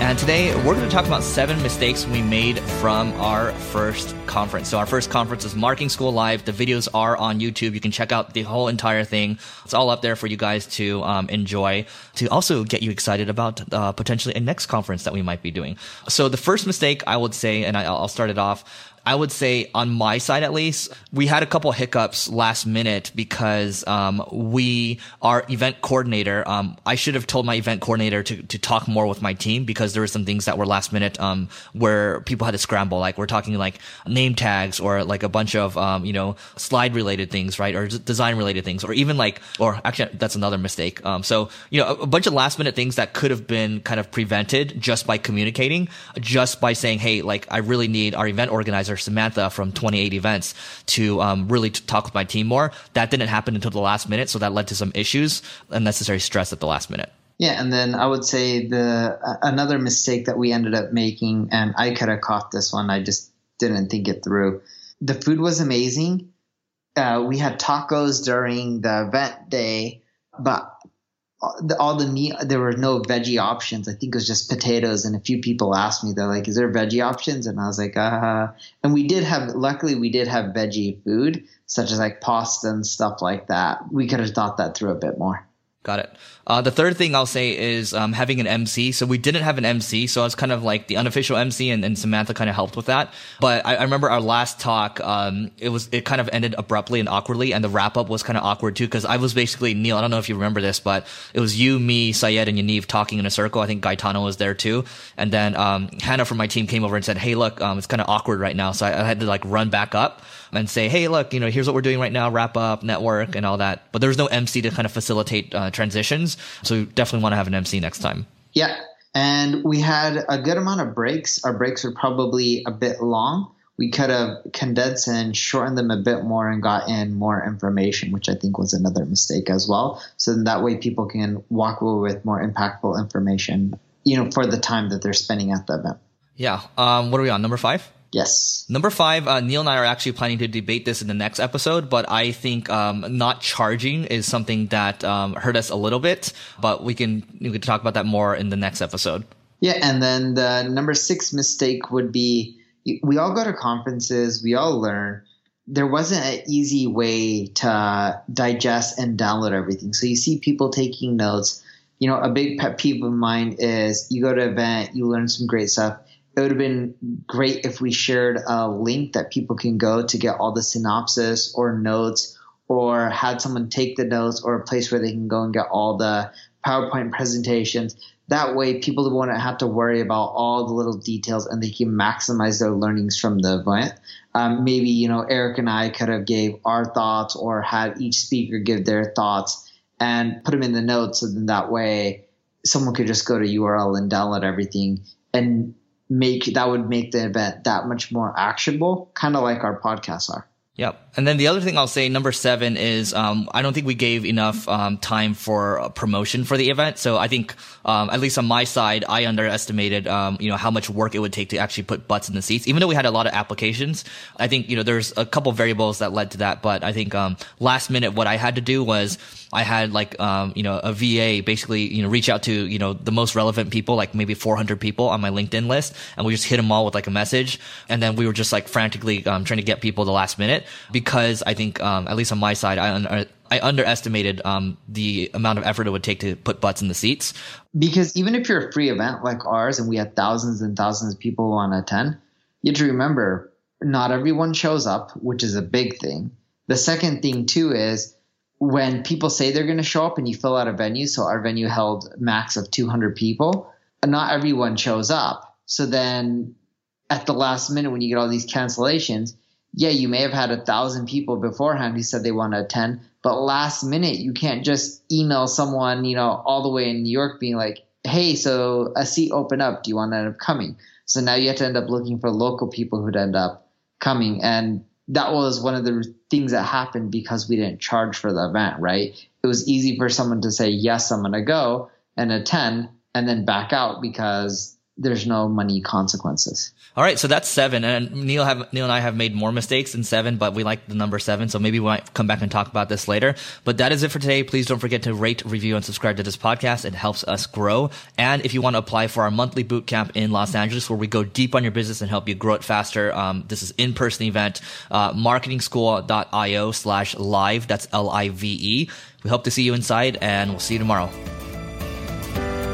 And today we're going to talk about seven mistakes we made from our first conference. So our first conference is Marketing School Live. The videos are on YouTube. You can check out the whole entire thing. It's all up there for you guys to um, enjoy, to also get you excited about uh, potentially a next conference that we might be doing. So the first mistake I would say, and I, I'll start it off, I would say on my side at least, we had a couple hiccups last minute because um, we, our event coordinator, um, I should have told my event coordinator to, to talk more with my team because there were some things that were last minute um, where people had to scramble. Like we're talking like name tags or like a bunch of um, you know slide related things, right, or design related things, or even like, or actually that's another mistake. Um, so you know a, a bunch of last minute things that could have been kind of prevented just by communicating, just by saying, hey, like I really need our event organizer or Samantha from 28 events to um, really talk with my team more. That didn't happen until the last minute, so that led to some issues, unnecessary stress at the last minute. Yeah, and then I would say the uh, another mistake that we ended up making, and I could have caught this one, I just didn't think it through. The food was amazing. Uh, we had tacos during the event day, but all the meat there were no veggie options. I think it was just potatoes and a few people asked me they're like is there veggie options? And i was like uh and we did have luckily we did have veggie food such as like pasta and stuff like that. We could have thought that through a bit more Got it. Uh, the third thing I'll say is um, having an MC. So we didn't have an MC, so I was kind of like the unofficial MC, and, and Samantha kind of helped with that. But I, I remember our last talk, um, it was it kind of ended abruptly and awkwardly, and the wrap up was kind of awkward too because I was basically Neil. I don't know if you remember this, but it was you, me, Syed, and Yaniv talking in a circle. I think Gaetano was there too, and then um, Hannah from my team came over and said, "Hey, look, um, it's kind of awkward right now," so I, I had to like run back up and say, hey, look, you know, here's what we're doing right now, wrap up, network, and all that. But there's no MC to kind of facilitate uh, transitions. So we definitely want to have an MC next time. Yeah. And we had a good amount of breaks. Our breaks were probably a bit long. We could have condensed and shortened them a bit more and got in more information, which I think was another mistake as well. So then that way people can walk away with more impactful information, you know, for the time that they're spending at the event. Yeah. Um, what are we on? Number five? Yes. Number five, uh, Neil and I are actually planning to debate this in the next episode, but I think um, not charging is something that um, hurt us a little bit. But we can we can talk about that more in the next episode. Yeah, and then the number six mistake would be we all go to conferences, we all learn. There wasn't an easy way to digest and download everything. So you see people taking notes. You know, a big pet peeve of mine is you go to an event, you learn some great stuff it would have been great if we shared a link that people can go to get all the synopsis or notes or had someone take the notes or a place where they can go and get all the PowerPoint presentations. That way, people won't have to worry about all the little details and they can maximize their learnings from the event. Um, maybe, you know, Eric and I could have gave our thoughts or had each speaker give their thoughts and put them in the notes. So then that way, someone could just go to URL and download everything and make that would make the event that much more actionable, kind of like our podcasts are. Yep. And then the other thing I'll say, number seven is, um, I don't think we gave enough, um, time for promotion for the event. So I think, um, at least on my side, I underestimated, um, you know, how much work it would take to actually put butts in the seats. Even though we had a lot of applications, I think, you know, there's a couple variables that led to that. But I think, um, last minute, what I had to do was, I had like, um, you know, a VA basically, you know, reach out to, you know, the most relevant people, like maybe 400 people on my LinkedIn list. And we just hit them all with like a message. And then we were just like frantically, um, trying to get people the last minute because I think, um, at least on my side, I, un- I underestimated, um, the amount of effort it would take to put butts in the seats. Because even if you're a free event like ours and we had thousands and thousands of people who want to attend, you have to remember not everyone shows up, which is a big thing. The second thing too is when people say they're going to show up and you fill out a venue, so our venue held max of 200 people, not everyone shows up. So then at the last minute, when you get all these cancellations, yeah, you may have had a thousand people beforehand who said they want to attend, but last minute, you can't just email someone, you know, all the way in New York being like, hey, so a seat opened up. Do you want to end up coming? So now you have to end up looking for local people who'd end up coming. And that was one of the things that happened because we didn't charge for the event, right? It was easy for someone to say, yes, I'm going to go and attend and then back out because there's no money consequences. All right, so that's seven, and Neil have Neil and I have made more mistakes than seven, but we like the number seven, so maybe we might come back and talk about this later. But that is it for today. Please don't forget to rate, review, and subscribe to this podcast. It helps us grow. And if you want to apply for our monthly boot camp in Los Angeles, where we go deep on your business and help you grow it faster, um, this is in person event, uh, marketingschool.io slash live. That's L I V E. We hope to see you inside, and we'll see you tomorrow.